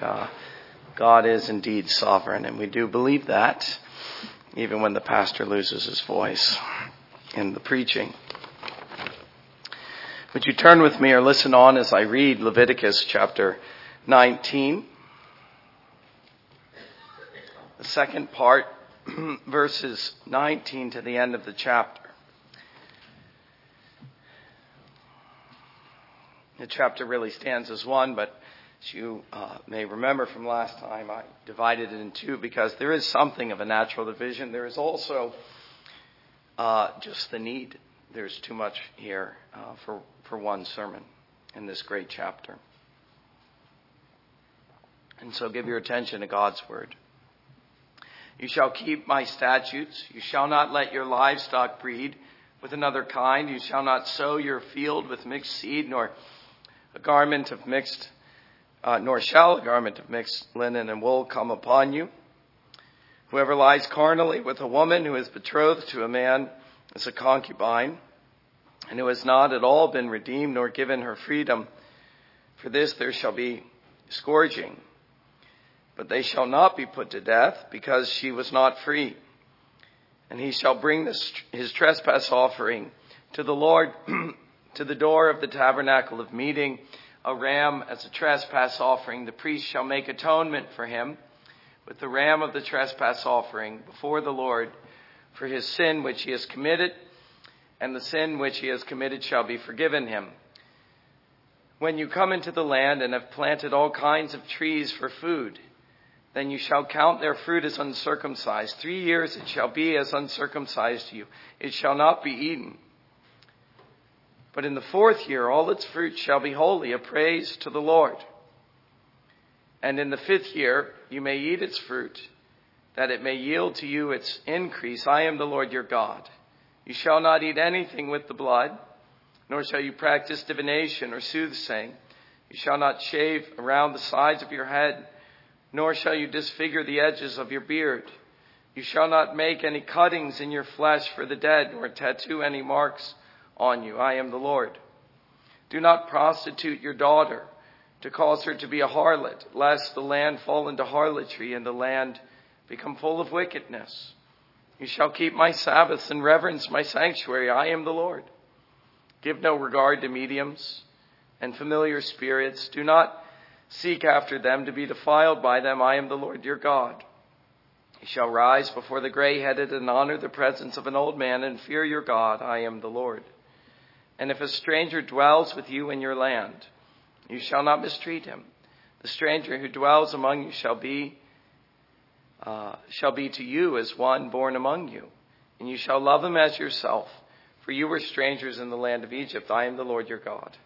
uh, God is indeed sovereign, and we do believe that, even when the pastor loses his voice in the preaching. Would you turn with me or listen on as I read Leviticus chapter 19? The second part, verses 19 to the end of the chapter. The chapter really stands as one, but as you uh, may remember from last time, I divided it in two because there is something of a natural division. There is also uh, just the need. There's too much here uh, for, for one sermon in this great chapter. And so give your attention to God's word. You shall keep my statutes. You shall not let your livestock breed with another kind. You shall not sow your field with mixed seed, nor a garment of mixed, uh, nor shall a garment of mixed linen and wool come upon you. Whoever lies carnally with a woman who is betrothed to a man is a concubine, and who has not at all been redeemed nor given her freedom. For this there shall be scourging. But they shall not be put to death, because she was not free. And he shall bring this, his trespass offering to the Lord to the door of the tabernacle of meeting a ram as a trespass offering. The priest shall make atonement for him with the ram of the trespass offering before the Lord for his sin which he has committed, and the sin which he has committed shall be forgiven him. When you come into the land and have planted all kinds of trees for food, then you shall count their fruit as uncircumcised. Three years it shall be as uncircumcised to you. It shall not be eaten. But in the fourth year, all its fruit shall be holy, a praise to the Lord. And in the fifth year, you may eat its fruit, that it may yield to you its increase. I am the Lord your God. You shall not eat anything with the blood, nor shall you practice divination or soothsaying. You shall not shave around the sides of your head, nor shall you disfigure the edges of your beard. You shall not make any cuttings in your flesh for the dead, nor tattoo any marks on you. I am the Lord. Do not prostitute your daughter to cause her to be a harlot, lest the land fall into harlotry and the land become full of wickedness. You shall keep my Sabbaths and reverence my sanctuary. I am the Lord. Give no regard to mediums and familiar spirits. Do not seek after them to be defiled by them. I am the Lord your God. You shall rise before the gray headed and honor the presence of an old man and fear your God. I am the Lord. And if a stranger dwells with you in your land, you shall not mistreat him. The stranger who dwells among you shall be uh, shall be to you as one born among you, and you shall love him as yourself. For you were strangers in the land of Egypt. I am the Lord your God.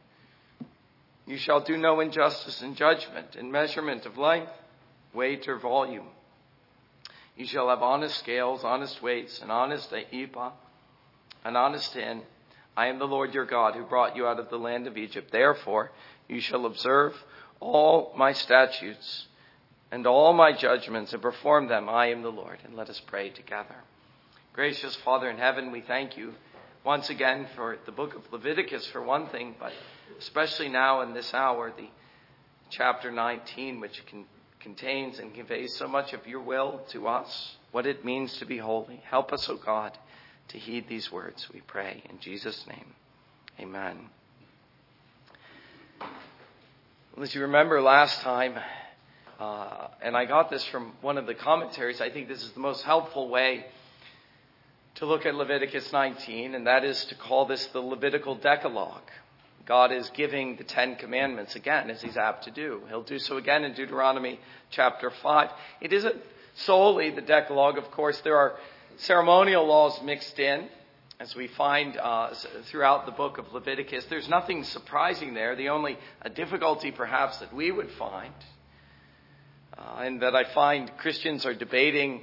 You shall do no injustice in judgment, in measurement of length, weight, or volume. You shall have honest scales, honest weights, an honest ephah, an honest hin I am the Lord your God who brought you out of the land of Egypt. Therefore, you shall observe all my statutes and all my judgments and perform them. I am the Lord. And let us pray together. Gracious Father in heaven, we thank you once again for the book of Leviticus, for one thing, but especially now in this hour, the chapter 19, which can, contains and conveys so much of your will to us, what it means to be holy. Help us, O God to heed these words, we pray. In Jesus' name, amen. Well, as you remember last time, uh, and I got this from one of the commentaries, I think this is the most helpful way to look at Leviticus 19, and that is to call this the Levitical Decalogue. God is giving the Ten Commandments again, as He's apt to do. He'll do so again in Deuteronomy chapter 5. It isn't solely the Decalogue, of course, there are ceremonial laws mixed in, as we find uh, throughout the book of Leviticus. There's nothing surprising there. The only difficulty, perhaps, that we would find, uh, and that I find Christians are debating,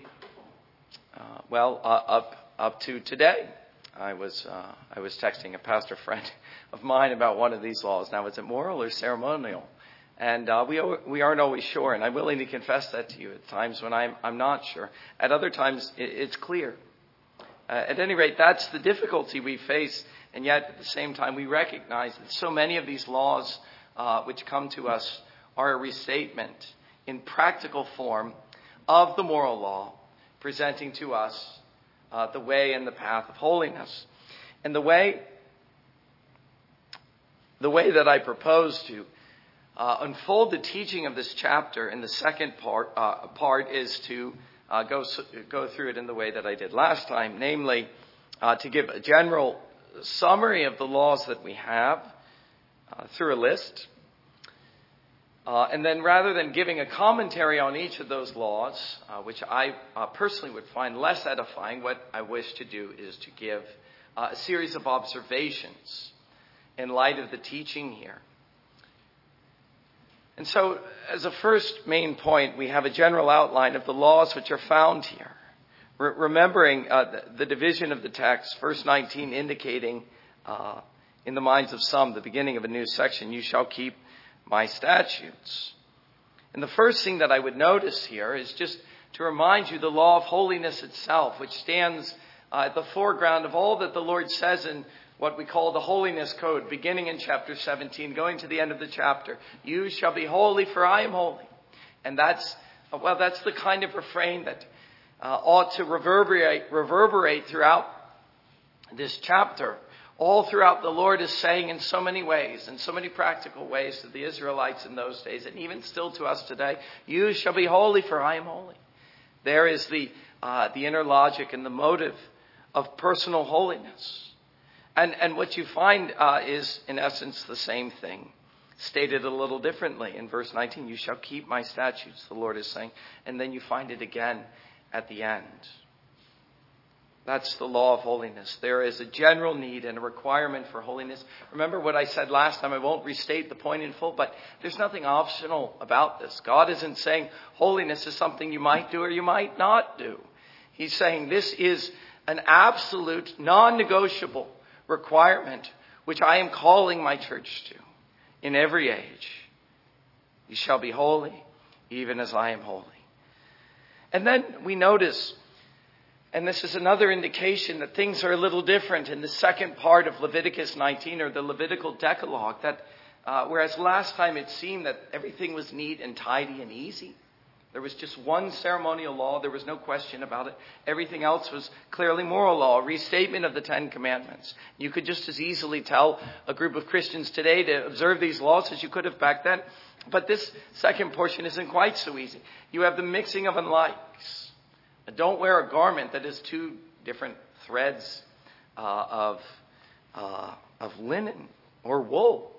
uh, well, uh, up up to today. I was uh, I was texting a pastor friend of mine about one of these laws. Now, is it moral or ceremonial? And uh, we, we aren't always sure, and I'm willing to confess that to you at times when I'm, I'm not sure. At other times, it, it's clear. Uh, at any rate, that's the difficulty we face, and yet at the same time, we recognize that so many of these laws uh, which come to us are a restatement, in practical form of the moral law, presenting to us uh, the way and the path of holiness. And the way, the way that I propose to uh, unfold the teaching of this chapter in the second part, uh, part is to uh, go, go through it in the way that I did last time, namely uh, to give a general summary of the laws that we have uh, through a list. Uh, and then rather than giving a commentary on each of those laws, uh, which I personally would find less edifying, what I wish to do is to give a series of observations in light of the teaching here. And so, as a first main point, we have a general outline of the laws which are found here. Re- remembering uh, the, the, division of the text, verse 19 indicating uh, in the minds of some the beginning of a new section, you shall keep my statutes. And the first thing that I would notice here is just to remind you the law of holiness itself, which stands uh, at the foreground of all that the Lord says in what we call the holiness code, beginning in chapter 17, going to the end of the chapter. You shall be holy, for I am holy. And that's, well, that's the kind of refrain that uh, ought to reverberate, reverberate throughout this chapter. All throughout, the Lord is saying in so many ways, in so many practical ways to the Israelites in those days, and even still to us today, you shall be holy, for I am holy. There is the, uh, the inner logic and the motive of personal holiness. And, and what you find uh, is, in essence, the same thing, stated a little differently. In verse 19, you shall keep my statutes, the Lord is saying. And then you find it again at the end. That's the law of holiness. There is a general need and a requirement for holiness. Remember what I said last time. I won't restate the point in full, but there's nothing optional about this. God isn't saying holiness is something you might do or you might not do. He's saying this is an absolute, non negotiable requirement which I am calling my church to in every age. You shall be holy, even as I am holy. And then we notice, and this is another indication that things are a little different in the second part of Leviticus 19 or the Levitical Decalogue, that uh, whereas last time it seemed that everything was neat and tidy and easy, there was just one ceremonial law. There was no question about it. Everything else was clearly moral law, a restatement of the Ten Commandments. You could just as easily tell a group of Christians today to observe these laws as you could have back then. But this second portion isn't quite so easy. You have the mixing of unlikes. Don't wear a garment that is two different threads uh, of, uh, of linen or wool.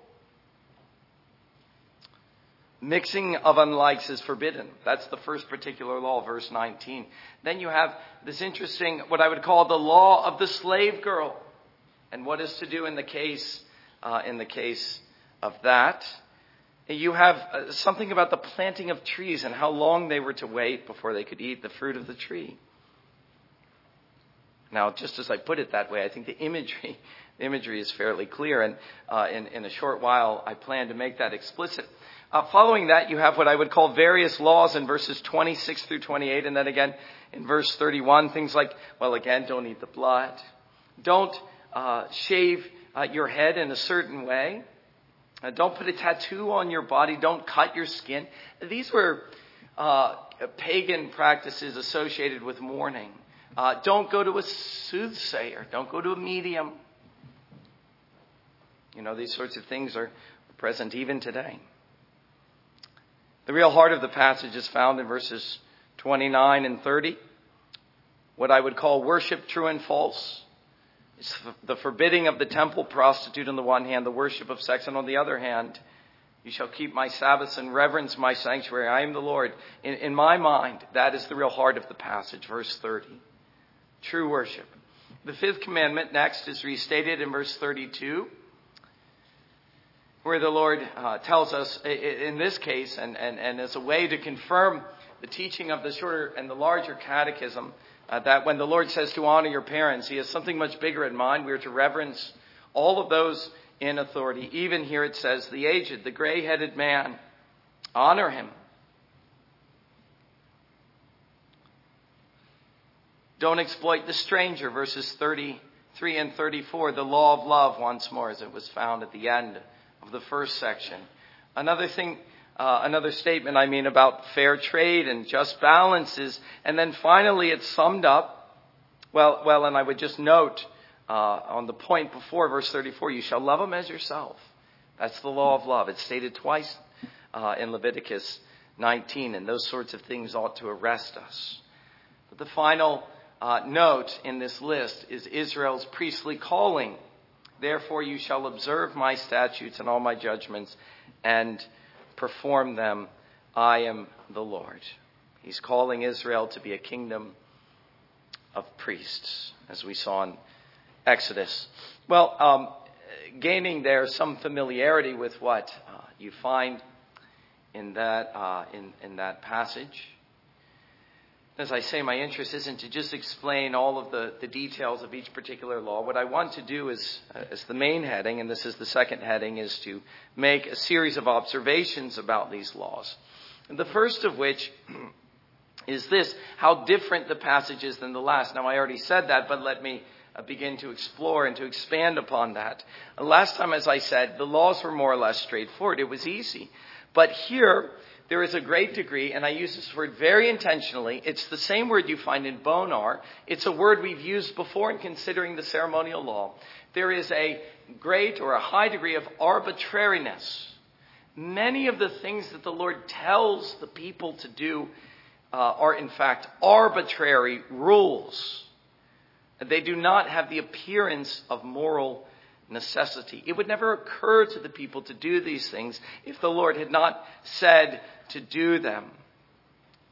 Mixing of unlikes is forbidden. That's the first particular law, verse 19. Then you have this interesting, what I would call the law of the slave girl. And what is to do in the case, uh, in the case of that? You have uh, something about the planting of trees and how long they were to wait before they could eat the fruit of the tree. Now, just as I put it that way, I think the imagery, the imagery is fairly clear, and uh, in, in a short while, I plan to make that explicit. Uh, following that, you have what I would call various laws in verses 26 through 28, and then again in verse 31, things like, well, again, don't eat the blood. Don't uh, shave uh, your head in a certain way. Uh, don't put a tattoo on your body. Don't cut your skin. These were uh, pagan practices associated with mourning. Uh, don't go to a soothsayer. Don't go to a medium. You know, these sorts of things are present even today. The real heart of the passage is found in verses 29 and 30. What I would call worship true and false. It's the forbidding of the temple prostitute on the one hand, the worship of sex, and on the other hand, you shall keep my Sabbaths and reverence my sanctuary. I am the Lord. In, in my mind, that is the real heart of the passage, verse 30. True worship. The fifth commandment next is restated in verse 32 where the Lord uh, tells us, in this case, and, and, and as a way to confirm the teaching of the shorter and the larger catechism, uh, that when the Lord says to honor your parents, He has something much bigger in mind. We are to reverence all of those in authority. Even here it says, the aged, the gray headed man, honor him. Don't exploit the stranger, verses 33 and 34. The law of love, once more, as it was found at the end of the first section. Another thing uh, another statement, I mean, about fair trade and just balances. And then finally, it's summed up. Well, well, and I would just note uh, on the point before verse 34, you shall love them as yourself. That's the law of love. It's stated twice uh, in Leviticus 19, and those sorts of things ought to arrest us. But the final uh, note in this list is Israel's priestly calling. Therefore, you shall observe my statutes and all my judgments and perform them. I am the Lord. He's calling Israel to be a kingdom of priests, as we saw in Exodus. Well, um, gaining there some familiarity with what uh, you find in that, uh, in, in that passage. As I say, my interest isn't to just explain all of the, the details of each particular law. What I want to do is, uh, as the main heading, and this is the second heading, is to make a series of observations about these laws. And the first of which is this, how different the passage is than the last. Now I already said that, but let me uh, begin to explore and to expand upon that. Last time, as I said, the laws were more or less straightforward. It was easy. But here, there is a great degree, and I use this word very intentionally. It's the same word you find in Bonar. It's a word we've used before in considering the ceremonial law. There is a great or a high degree of arbitrariness. Many of the things that the Lord tells the people to do uh, are, in fact, arbitrary rules. They do not have the appearance of moral necessity. It would never occur to the people to do these things if the Lord had not said to do them.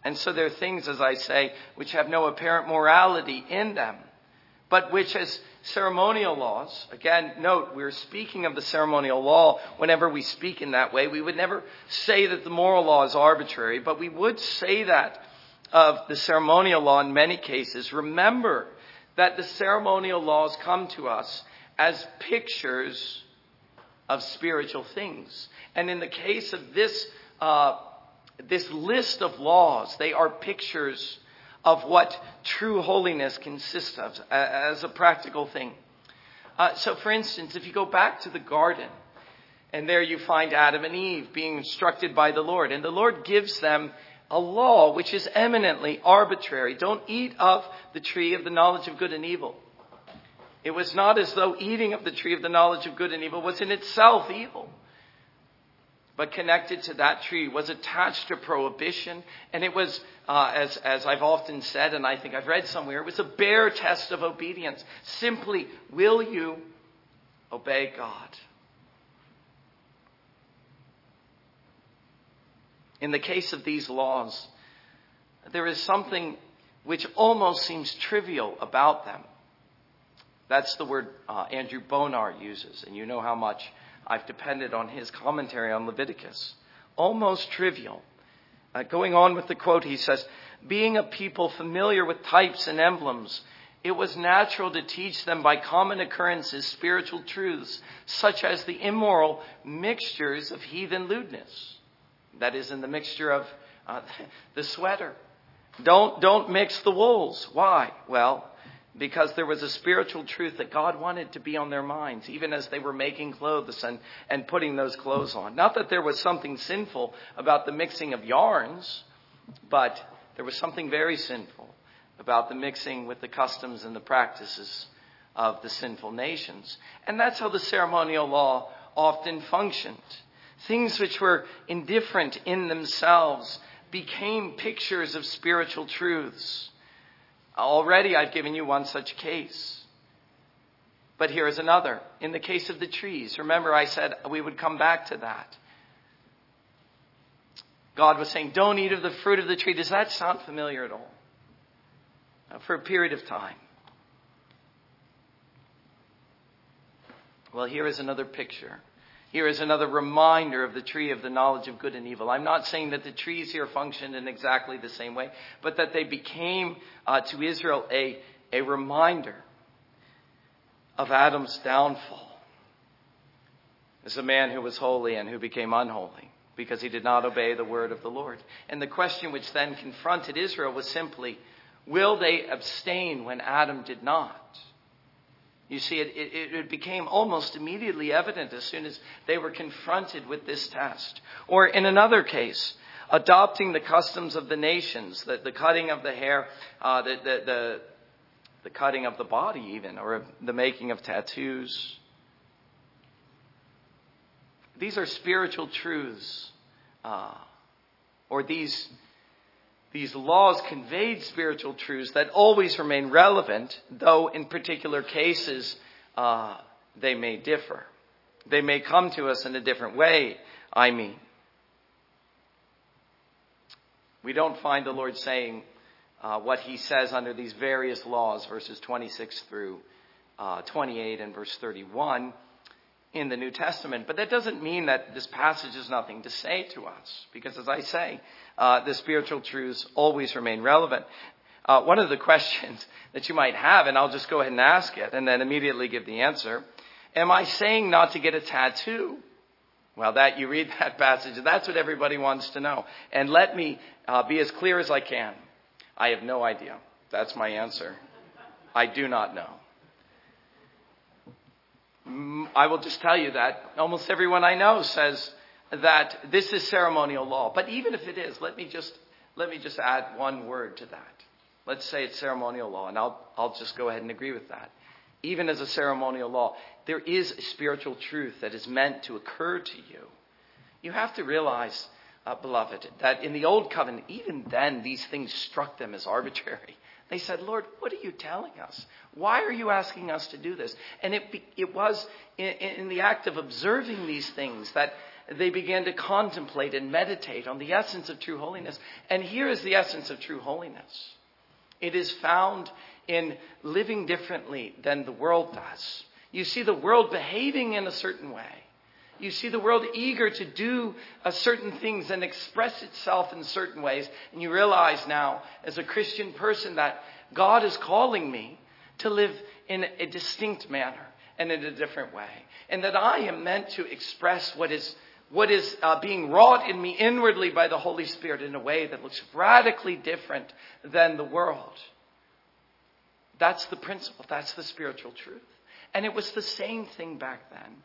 And so there are things, as I say, which have no apparent morality in them, but which as ceremonial laws, again, note, we're speaking of the ceremonial law whenever we speak in that way. We would never say that the moral law is arbitrary, but we would say that of the ceremonial law in many cases. Remember that the ceremonial laws come to us as pictures of spiritual things. And in the case of this, uh, this list of laws, they are pictures of what true holiness consists of as a practical thing. Uh, so, for instance, if you go back to the garden, and there you find Adam and Eve being instructed by the Lord, and the Lord gives them a law which is eminently arbitrary. Don't eat of the tree of the knowledge of good and evil. It was not as though eating of the tree of the knowledge of good and evil was in itself evil. But connected to that tree was attached a prohibition, and it was, uh, as, as I've often said, and I think I've read somewhere, it was a bare test of obedience. Simply, will you obey God? In the case of these laws, there is something which almost seems trivial about them. That's the word uh, Andrew Bonar uses, and you know how much I've depended on his commentary on Leviticus. Almost trivial. Uh, going on with the quote, he says, Being a people familiar with types and emblems, it was natural to teach them by common occurrences spiritual truths, such as the immoral mixtures of heathen lewdness. That is, in the mixture of uh, the sweater. Don't, don't mix the wools. Why? Well, because there was a spiritual truth that God wanted to be on their minds, even as they were making clothes and, and putting those clothes on. Not that there was something sinful about the mixing of yarns, but there was something very sinful about the mixing with the customs and the practices of the sinful nations. And that's how the ceremonial law often functioned. Things which were indifferent in themselves became pictures of spiritual truths. Already I've given you one such case. But here is another. In the case of the trees, remember I said we would come back to that. God was saying, Don't eat of the fruit of the tree. Does that sound familiar at all? For a period of time. Well, here is another picture. Here is another reminder of the tree of the knowledge of good and evil. I'm not saying that the trees here functioned in exactly the same way, but that they became uh, to Israel a, a reminder of Adam's downfall as a man who was holy and who became unholy because he did not obey the word of the Lord. And the question which then confronted Israel was simply, will they abstain when Adam did not? You see, it, it, it, became almost immediately evident as soon as they were confronted with this test. Or in another case, adopting the customs of the nations, the, the cutting of the hair, uh, the, the, the, the cutting of the body, even, or the making of tattoos. These are spiritual truths, uh, or these these laws conveyed spiritual truths that always remain relevant, though in particular cases uh, they may differ. They may come to us in a different way, I mean. We don't find the Lord saying uh, what he says under these various laws, verses 26 through uh, 28 and verse 31 in the New Testament. But that doesn't mean that this passage has nothing to say to us, because as I say, uh, the spiritual truths always remain relevant. Uh, one of the questions that you might have, and I'll just go ahead and ask it and then immediately give the answer. Am I saying not to get a tattoo? Well, that you read that passage, that's what everybody wants to know. And let me uh, be as clear as I can. I have no idea. That's my answer. I do not know. Mm, I will just tell you that almost everyone I know says that this is ceremonial law. But even if it is, let me just, let me just add one word to that. Let's say it's ceremonial law, and I'll, I'll just go ahead and agree with that. Even as a ceremonial law, there is a spiritual truth that is meant to occur to you. You have to realize, uh, beloved, that in the Old Covenant, even then, these things struck them as arbitrary. They said, Lord, what are you telling us? Why are you asking us to do this? And it, it was in, in the act of observing these things that they began to contemplate and meditate on the essence of true holiness. And here is the essence of true holiness it is found in living differently than the world does. You see the world behaving in a certain way. You see the world eager to do uh, certain things and express itself in certain ways. And you realize now, as a Christian person, that God is calling me to live in a distinct manner and in a different way. And that I am meant to express what is what is uh, being wrought in me inwardly by the Holy Spirit in a way that looks radically different than the world. That's the principle. That's the spiritual truth. And it was the same thing back then.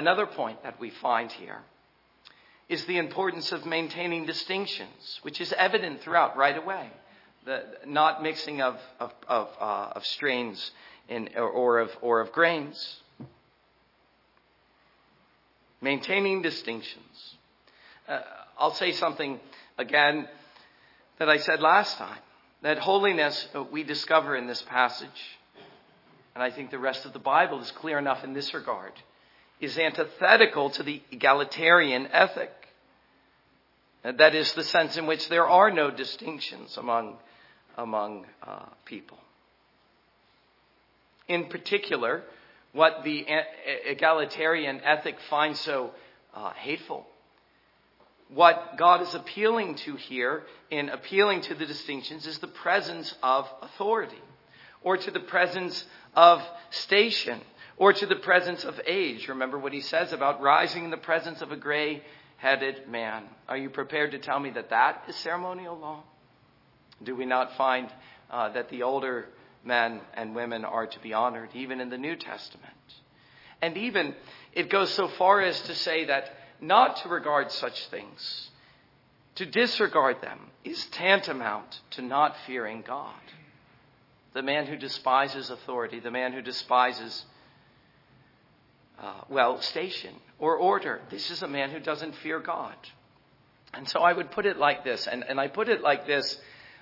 Another point that we find here is the importance of maintaining distinctions, which is evident throughout right away. The not mixing of, of, of, uh, of strains in, or, or, of, or of grains. Maintaining distinctions. Uh, I'll say something again that I said last time that holiness uh, we discover in this passage, and I think the rest of the Bible is clear enough in this regard, is antithetical to the egalitarian ethic. That is the sense in which there are no distinctions among, among uh, people in particular, what the egalitarian ethic finds so uh, hateful. What God is appealing to here in appealing to the distinctions is the presence of authority, or to the presence of station, or to the presence of age. Remember what he says about rising in the presence of a gray headed man. Are you prepared to tell me that that is ceremonial law? Do we not find uh, that the older men and women are to be honored, even in the New Testament. And even it goes so far as to say that not to regard such things, to disregard them, is tantamount to not fearing God. The man who despises authority, the man who despises, uh, well, station or order, this is a man who doesn't fear God. And so I would put it like this, and, and I put it like this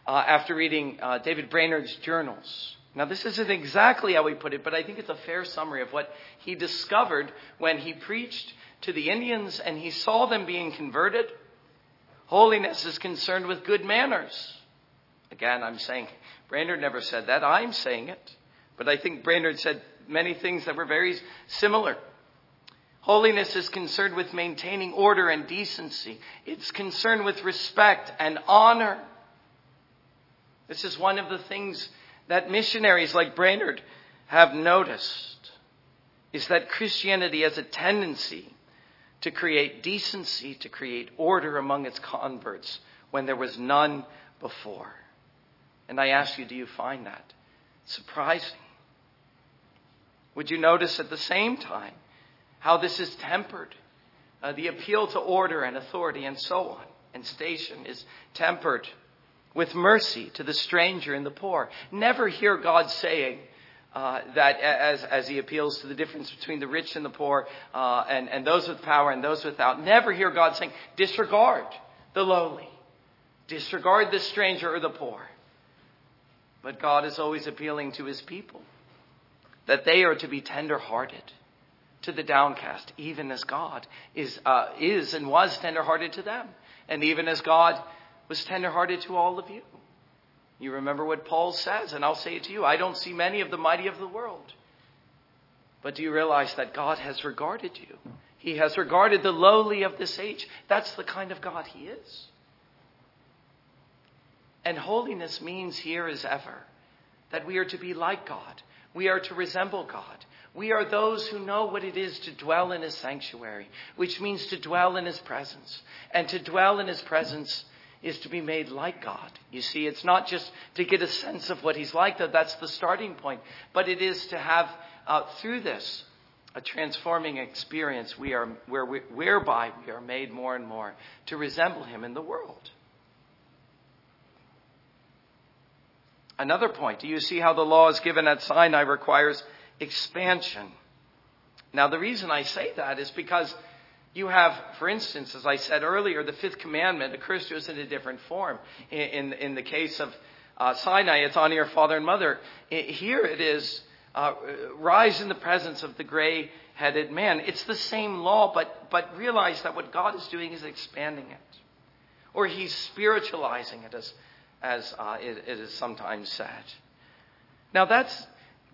uh, after reading uh, David Brainerd's journals. Now, this isn't exactly how he put it, but I think it's a fair summary of what he discovered when he preached to the Indians and he saw them being converted. Holiness is concerned with good manners. Again, I'm saying Brainerd never said that. I'm saying it. But I think Brainerd said many things that were very similar. Holiness is concerned with maintaining order and decency. It's concerned with respect and honor. This is one of the things that missionaries like Brainerd have noticed is that Christianity has a tendency to create decency, to create order among its converts when there was none before. And I ask you, do you find that surprising? Would you notice at the same time how this is tempered? Uh, the appeal to order and authority and so on and station is tempered with mercy to the stranger and the poor. Never hear God saying, uh, that as, as he appeals to the difference between the rich and the poor uh, and, and those with power and those without. Never hear God saying, disregard the lowly, disregard the stranger or the poor. But God is always appealing to his people that they are to be tender-hearted to the downcast, even as God is, uh, is and was tender-hearted to them, and even as God was tender-hearted to all of you. You remember what Paul says, and I'll say it to you. I don't see many of the mighty of the world. But do you realize that God has regarded you? He has regarded the lowly of this age. That's the kind of God He is. And holiness means here as ever that we are to be like God. We are to resemble God. We are those who know what it is to dwell in His sanctuary, which means to dwell in His presence. And to dwell in His presence is to be made like God. You see, it's not just to get a sense of what He's like, that that's the starting point, but it is to have, uh, through this, a transforming experience we are, where we, whereby we are made more and more to resemble Him in the world. Another point, do you see how the law is given at Sinai requires expansion? Now, the reason I say that is because you have, for instance, as I said earlier, the fifth commandment occurs to us in a different form. In, in, in the case of uh, Sinai, it's honor your father and mother. Here it is uh, rise in the presence of the gray headed man. It's the same law, but, but realize that what God is doing is expanding it. Or he's spiritualizing it, as, as uh, it, it is sometimes said. Now, that's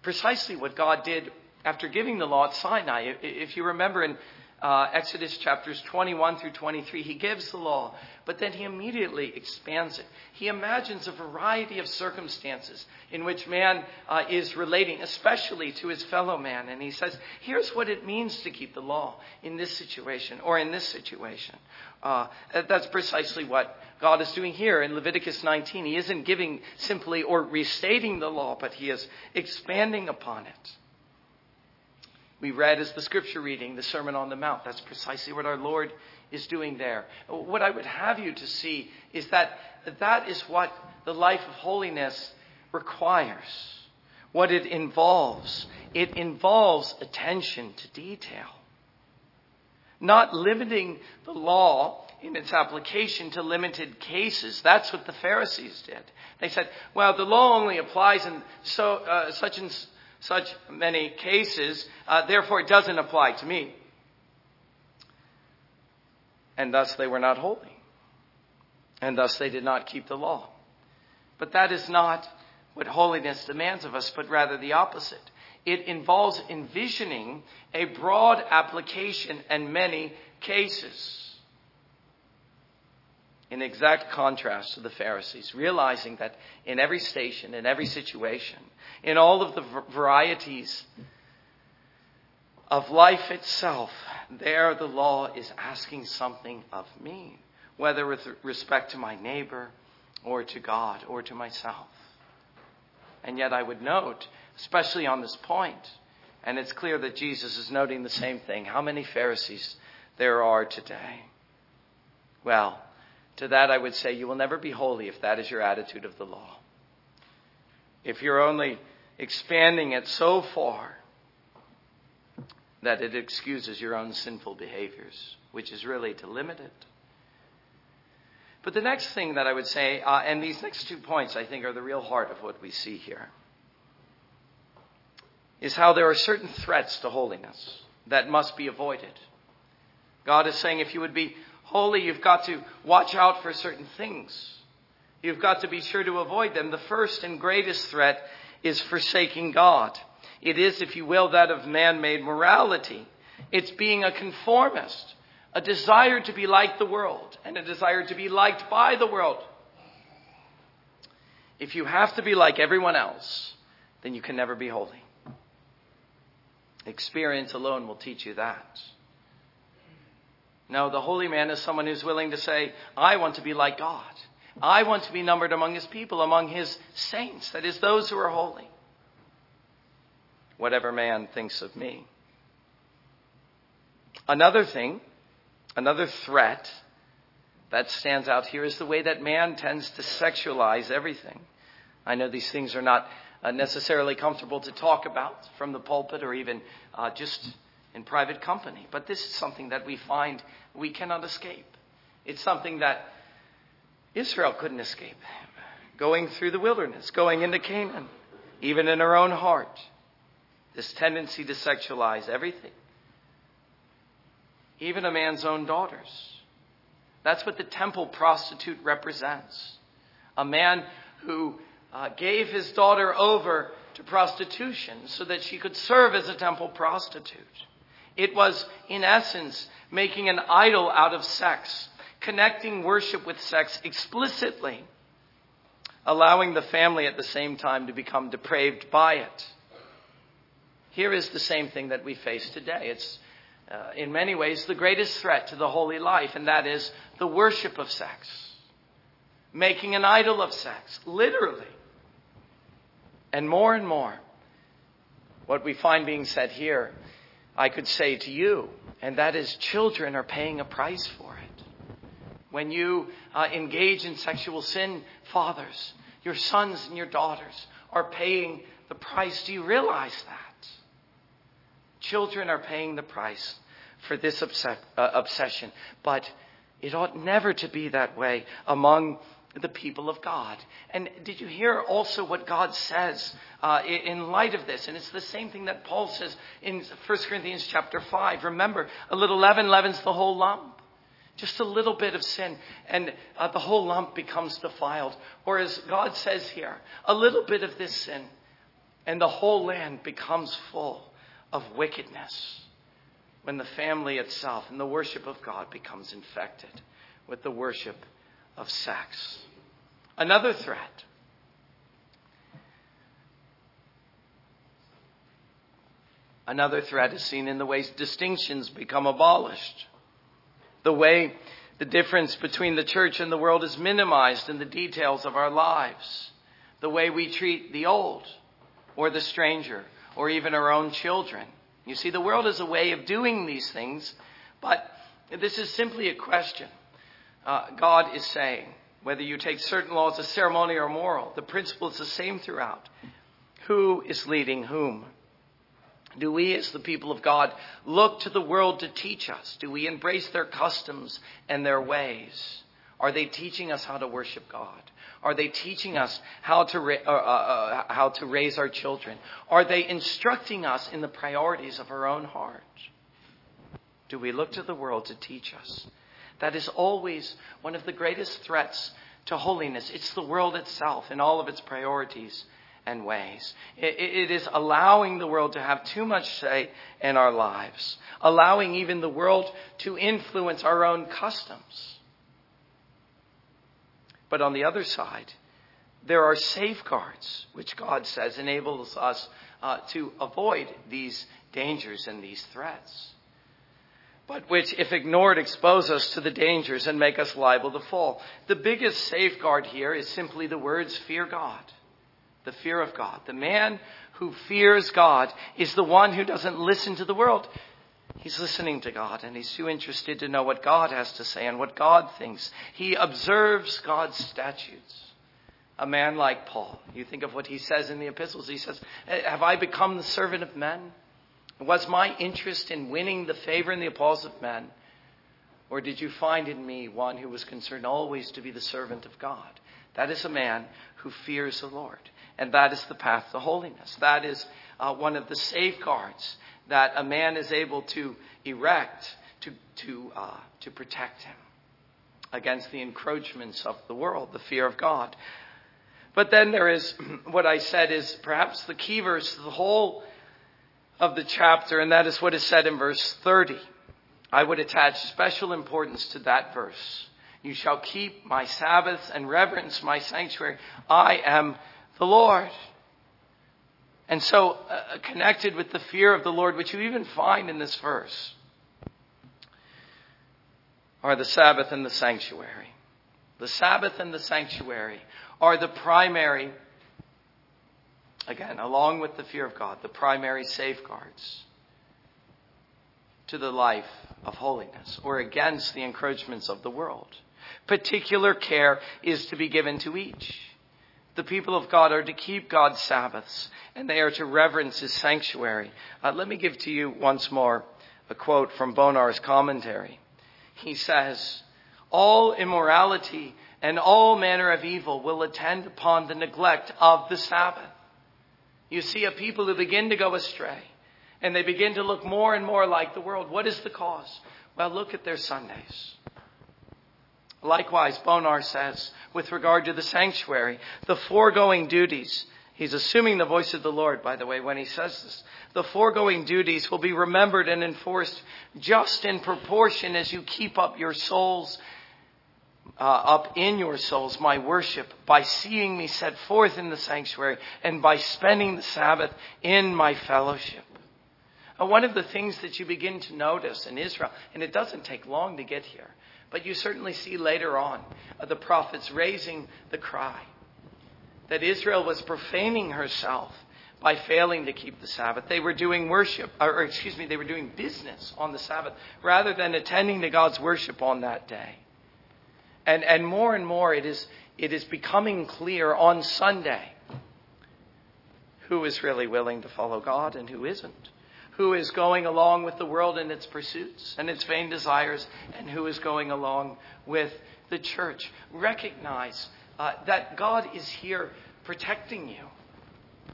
precisely what God did after giving the law at Sinai. If you remember in uh, Exodus chapters 21 through 23, he gives the law, but then he immediately expands it. He imagines a variety of circumstances in which man uh, is relating, especially to his fellow man. And he says, here's what it means to keep the law in this situation or in this situation. Uh, that's precisely what God is doing here in Leviticus 19. He isn't giving simply or restating the law, but he is expanding upon it. We read as the scripture reading the Sermon on the Mount. That's precisely what our Lord is doing there. What I would have you to see is that that is what the life of holiness requires, what it involves. It involves attention to detail. Not limiting the law in its application to limited cases. That's what the Pharisees did. They said, well, the law only applies in so, uh, such and such many cases, uh, therefore it doesn't apply to me. And thus they were not holy. And thus they did not keep the law. But that is not what holiness demands of us, but rather the opposite. It involves envisioning a broad application and many cases in exact contrast to the Pharisees, realizing that in every station, in every situation, in all of the varieties of life itself, there the law is asking something of me, whether with respect to my neighbor or to God or to myself. And yet I would note, especially on this point, and it's clear that Jesus is noting the same thing, how many Pharisees there are today. Well, to that, I would say you will never be holy if that is your attitude of the law. If you're only expanding it so far that it excuses your own sinful behaviors, which is really to limit it. But the next thing that I would say, uh, and these next two points I think are the real heart of what we see here, is how there are certain threats to holiness that must be avoided. God is saying if you would be holy, you've got to watch out for certain things. You've got to be sure to avoid them. The first and greatest threat is forsaking God. It is, if you will, that of man made morality. It's being a conformist, a desire to be like the world, and a desire to be liked by the world. If you have to be like everyone else, then you can never be holy. Experience alone will teach you that. No, the holy man is someone who's willing to say, I want to be like God. I want to be numbered among his people, among his saints, that is, those who are holy. Whatever man thinks of me. Another thing, another threat that stands out here is the way that man tends to sexualize everything. I know these things are not uh, necessarily comfortable to talk about from the pulpit or even uh, just in private company, but this is something that we find we cannot escape. It's something that Israel couldn't escape. Going through the wilderness, going into Canaan, even in her own heart, this tendency to sexualize everything, even a man's own daughters. That's what the temple prostitute represents. A man who uh, gave his daughter over to prostitution so that she could serve as a temple prostitute. It was, in essence, making an idol out of sex, connecting worship with sex explicitly, allowing the family at the same time to become depraved by it. Here is the same thing that we face today. It's uh, in many ways, the greatest threat to the holy life, and that is the worship of sex. Making an idol of sex, literally. And more and more, what we find being said here, I could say to you, and that is children are paying a price for it. When you uh, engage in sexual sin, fathers, your sons and your daughters are paying the price. Do you realize that? Children are paying the price for this uh, obsession, but it ought never to be that way among the people of God. And did you hear also what God says uh, in light of this? And it's the same thing that Paul says in 1 Corinthians chapter 5. Remember, a little leaven leavens the whole lump. Just a little bit of sin, and uh, the whole lump becomes defiled. Or as God says here, a little bit of this sin, and the whole land becomes full of wickedness when the family itself and the worship of God becomes infected with the worship of sex. Another threat. Another threat is seen in the ways distinctions become abolished. The way the difference between the church and the world is minimized in the details of our lives. The way we treat the old or the stranger or even our own children. You see, the world is a way of doing these things, but this is simply a question. Uh, God is saying, whether you take certain laws as ceremonial or moral, the principle is the same throughout. Who is leading whom? Do we, as the people of God, look to the world to teach us? Do we embrace their customs and their ways? Are they teaching us how to worship God? Are they teaching us how to, ra- uh, uh, uh, how to raise our children? Are they instructing us in the priorities of our own heart? Do we look to the world to teach us? That is always one of the greatest threats to holiness. It's the world itself in all of its priorities and ways. It, is allowing the world to have too much say in our lives, allowing even the world to influence our own customs. But on the other side, there are safeguards, which God says enables us uh, to avoid these dangers and these threats. But which, if ignored, expose us to the dangers and make us liable to fall. The biggest safeguard here is simply the words, fear God. The fear of God. The man who fears God is the one who doesn't listen to the world. He's listening to God and he's too interested to know what God has to say and what God thinks. He observes God's statutes. A man like Paul, you think of what he says in the epistles. He says, Have I become the servant of men? Was my interest in winning the favor and the applause of men? Or did you find in me one who was concerned always to be the servant of God? That is a man who fears the Lord. And that is the path to holiness. That is uh, one of the safeguards that a man is able to erect to, to, uh, to protect him against the encroachments of the world, the fear of God. But then there is what I said is perhaps the key verse, to the whole of the chapter, and that is what is said in verse 30. I would attach special importance to that verse. You shall keep my Sabbaths and reverence my sanctuary. I am the Lord. And so, uh, connected with the fear of the Lord, which you even find in this verse, are the Sabbath and the sanctuary. the Sabbath and the sanctuary are the primary, again, along with the fear of God, the primary safeguards to the life of holiness or against the encroachments of the world. Particular care is to be given to each. The people of God are to keep God's Sabbaths and they are to reverence His sanctuary. Uh, let me give to you once more a quote from Bonar's commentary. He says, All immorality and all manner of evil will attend upon the neglect of the Sabbath. You see a people who begin to go astray and they begin to look more and more like the world. What is the cause? Well, look at their Sundays. Likewise, Bonar says, with regard to the sanctuary, the foregoing duties, he's assuming the voice of the Lord, by the way, when he says this, the foregoing duties will be remembered and enforced just in proportion as you keep up your souls, uh, up in your souls, my worship, by seeing me set forth in the sanctuary and by spending the Sabbath in my fellowship. Uh, one of the things that you begin to notice in Israel, and it doesn't take long to get here, but you certainly see later on uh, the prophets raising the cry that Israel was profaning herself by failing to keep the Sabbath. They were doing worship, or excuse me, they were doing business on the Sabbath rather than attending to God's worship on that day. And, and more and more it is, it is becoming clear on Sunday who is really willing to follow God and who isn't who is going along with the world and its pursuits and its vain desires, and who is going along with the church. Recognize uh, that God is here protecting you.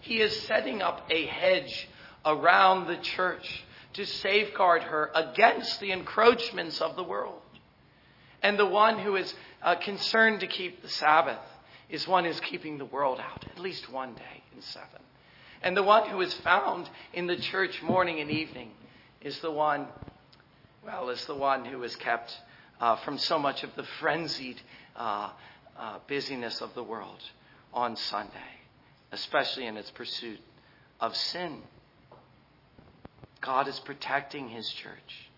He is setting up a hedge around the church to safeguard her against the encroachments of the world. And the one who is uh, concerned to keep the Sabbath is one who's keeping the world out, at least one day in seven. And the one who is found in the church morning and evening is the one, well, is the one who is kept uh, from so much of the frenzied uh, uh, busyness of the world on Sunday, especially in its pursuit of sin. God is protecting his church.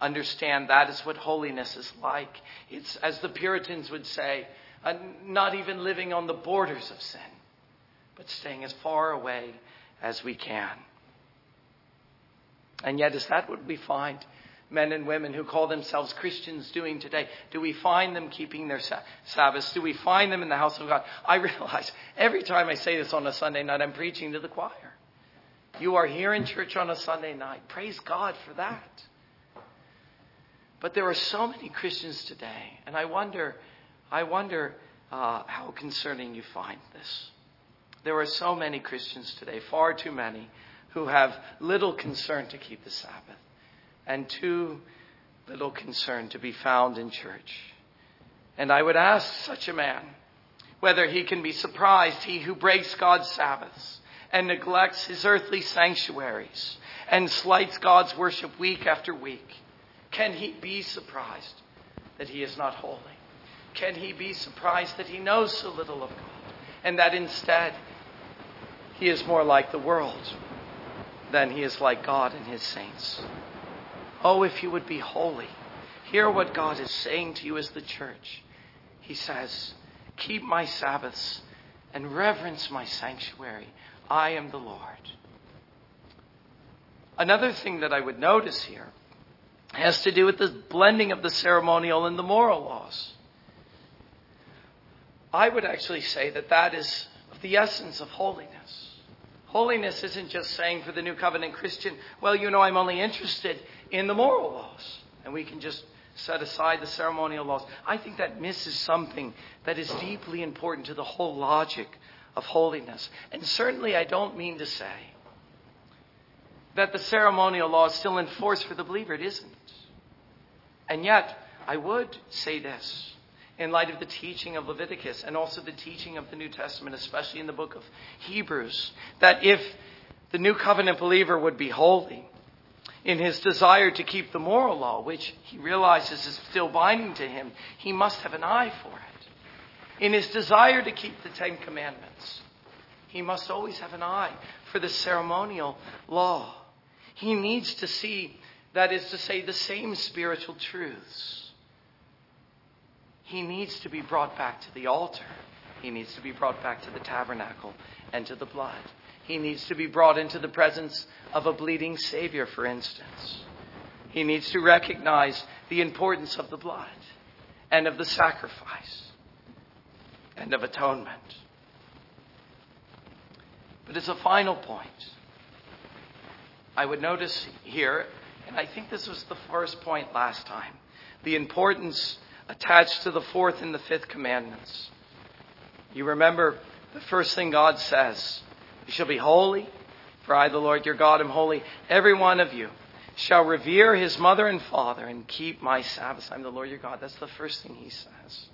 Understand that is what holiness is like. It's, as the Puritans would say, uh, not even living on the borders of sin but staying as far away as we can. And yet, is that what we find men and women who call themselves Christians doing today? Do we find them keeping their Sabbaths? Do we find them in the house of God? I realize every time I say this on a Sunday night, I'm preaching to the choir. You are here in church on a Sunday night. Praise God for that. But there are so many Christians today, and I wonder, I wonder uh, how concerning you find this. There are so many Christians today, far too many, who have little concern to keep the Sabbath and too little concern to be found in church. And I would ask such a man whether he can be surprised, he who breaks God's Sabbaths and neglects his earthly sanctuaries and slights God's worship week after week. Can he be surprised that he is not holy? Can he be surprised that he knows so little of God and that instead he is more like the world than he is like God and his saints. Oh, if you would be holy. Hear what God is saying to you as the church. He says, Keep my Sabbaths and reverence my sanctuary. I am the Lord. Another thing that I would notice here has to do with the blending of the ceremonial and the moral laws. I would actually say that that is the essence of holiness. Holiness isn't just saying for the new covenant Christian, well, you know, I'm only interested in the moral laws. And we can just set aside the ceremonial laws. I think that misses something that is deeply important to the whole logic of holiness. And certainly, I don't mean to say that the ceremonial law is still in force for the believer. It isn't. And yet, I would say this in light of the teaching of Leviticus and also the teaching of the New Testament, especially in the book of Hebrews, that if the new covenant believer would be holy in his desire to keep the moral law, which he realizes is still binding to him, he must have an eye for it. In his desire to keep the Ten Commandments, he must always have an eye for the ceremonial law. He needs to see, that is to say, the same spiritual truths he needs to be brought back to the altar. He needs to be brought back to the tabernacle and to the blood. He needs to be brought into the presence of a bleeding Savior, for instance. He needs to recognize the importance of the blood and of the sacrifice and of atonement. But as a final point, I would notice here, and I think this was the first point last time, the importance attached to the fourth and the fifth commandments. You remember the first thing God says You shall be holy, for I, the Lord your God, am holy. Every one of you shall revere his mother and father and keep my Sabbaths. I'm the Lord your God. That's the first thing he says.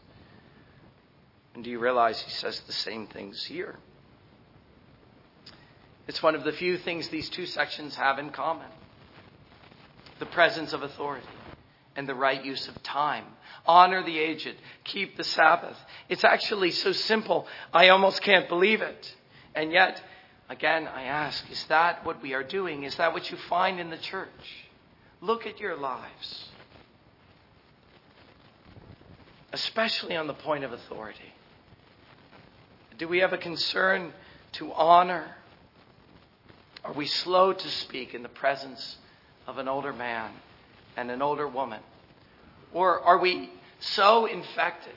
And do you realize he says the same things here? It's one of the few things these two sections have in common the presence of authority and the right use of time. Honor the aged. Keep the Sabbath. It's actually so simple, I almost can't believe it. And yet, again, I ask, is that what we are doing? Is that what you find in the church? Look at your lives, especially on the point of authority. Do we have a concern to honor? Are we slow to speak in the presence of an older man and an older woman? Or are we so infected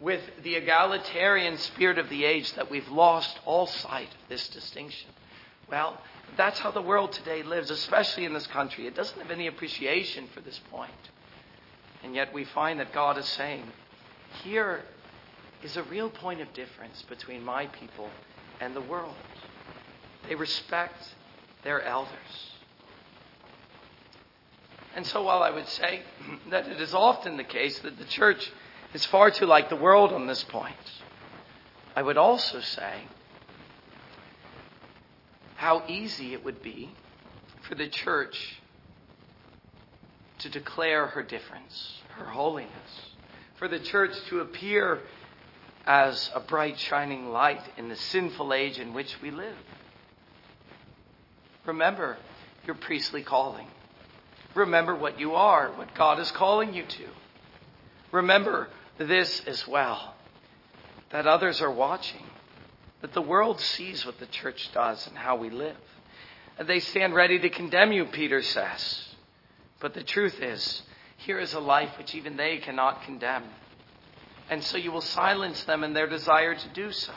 with the egalitarian spirit of the age that we've lost all sight of this distinction? Well, that's how the world today lives, especially in this country. It doesn't have any appreciation for this point. And yet we find that God is saying, here is a real point of difference between my people and the world. They respect their elders. And so, while I would say that it is often the case that the church is far too like the world on this point, I would also say how easy it would be for the church to declare her difference, her holiness, for the church to appear as a bright, shining light in the sinful age in which we live. Remember your priestly calling. Remember what you are, what God is calling you to. Remember this as well that others are watching, that the world sees what the church does and how we live. And they stand ready to condemn you, Peter says. But the truth is, here is a life which even they cannot condemn. And so you will silence them in their desire to do so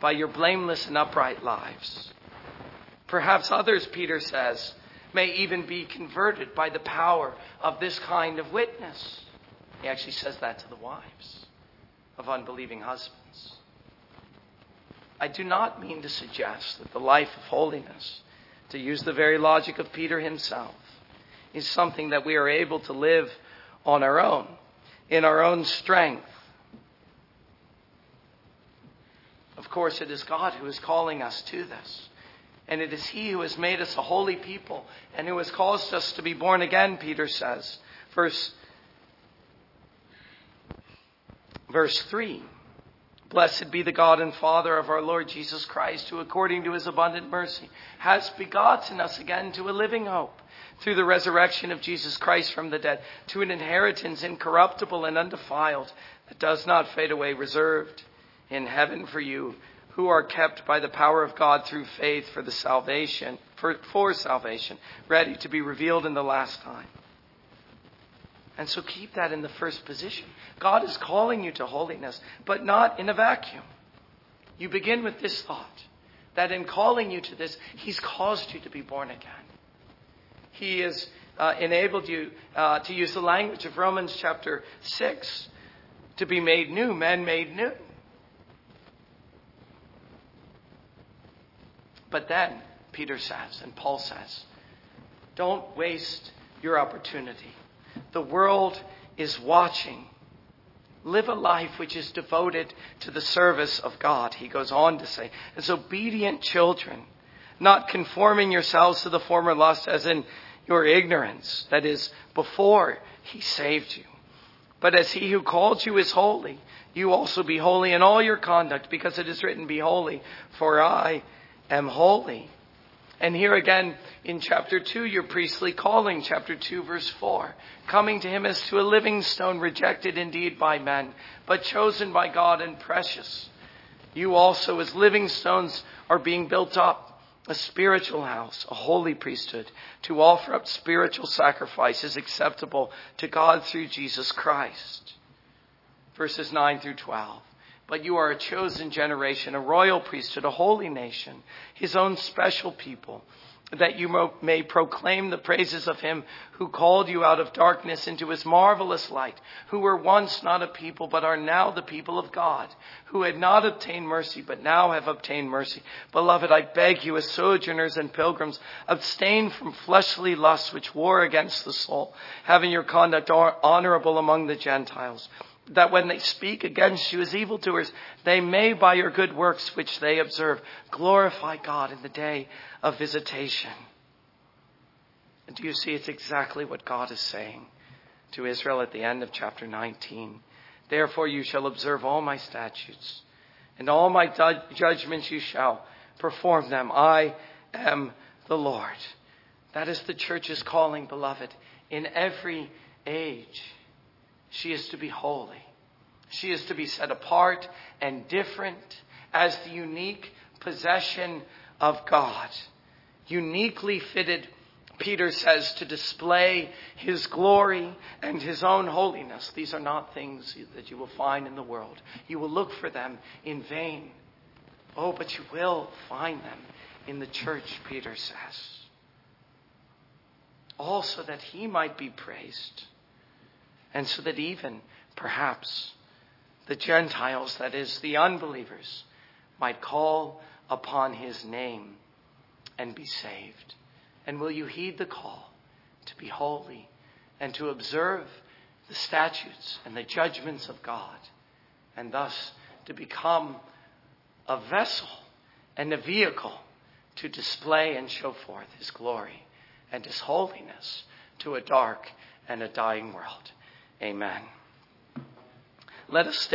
by your blameless and upright lives. Perhaps others, Peter says, may even be converted by the power of this kind of witness. He actually says that to the wives of unbelieving husbands. I do not mean to suggest that the life of holiness, to use the very logic of Peter himself, is something that we are able to live on our own, in our own strength. Of course, it is God who is calling us to this. And it is He who has made us a holy people and who has caused us to be born again, Peter says. Verse, verse 3 Blessed be the God and Father of our Lord Jesus Christ, who according to his abundant mercy has begotten us again to a living hope through the resurrection of Jesus Christ from the dead, to an inheritance incorruptible and undefiled that does not fade away, reserved in heaven for you who are kept by the power of God through faith for the salvation, for, for salvation, ready to be revealed in the last time. And so keep that in the first position. God is calling you to holiness, but not in a vacuum. You begin with this thought that in calling you to this, He's caused you to be born again. He has uh, enabled you uh, to use the language of Romans chapter 6 to be made new, men made new. But then, Peter says, and Paul says, don't waste your opportunity. The world is watching. Live a life which is devoted to the service of God, he goes on to say, as obedient children, not conforming yourselves to the former lust as in your ignorance, that is, before he saved you. But as he who called you is holy, you also be holy in all your conduct, because it is written, Be holy, for I am holy. And here again in chapter 2, your priestly calling, chapter 2, verse 4. Coming to him as to a living stone, rejected indeed by men, but chosen by God and precious. You also, as living stones, are being built up, a spiritual house, a holy priesthood, to offer up spiritual sacrifices acceptable to God through Jesus Christ. Verses 9 through 12. But you are a chosen generation, a royal priesthood, a holy nation, his own special people, that you may proclaim the praises of him who called you out of darkness into his marvelous light, who were once not a people, but are now the people of God, who had not obtained mercy, but now have obtained mercy. Beloved, I beg you, as sojourners and pilgrims, abstain from fleshly lusts which war against the soul, having your conduct honorable among the Gentiles that when they speak against you as evildoers, they may, by your good works which they observe, glorify God in the day of visitation. And do you see it's exactly what God is saying to Israel at the end of chapter 19? Therefore you shall observe all my statutes, and all my judgments you shall perform them. I am the Lord. That is the church's calling, beloved, in every age. She is to be holy. She is to be set apart and different as the unique possession of God. Uniquely fitted, Peter says, to display his glory and his own holiness. These are not things that you will find in the world. You will look for them in vain. Oh, but you will find them in the church, Peter says. Also, that he might be praised and so that even, perhaps, the Gentiles, that is, the unbelievers, might call upon his name and be saved. And will you heed the call to be holy and to observe the statutes and the judgments of God, and thus to become a vessel and a vehicle to display and show forth his glory and his holiness to a dark and a dying world? Amen. Let us stay.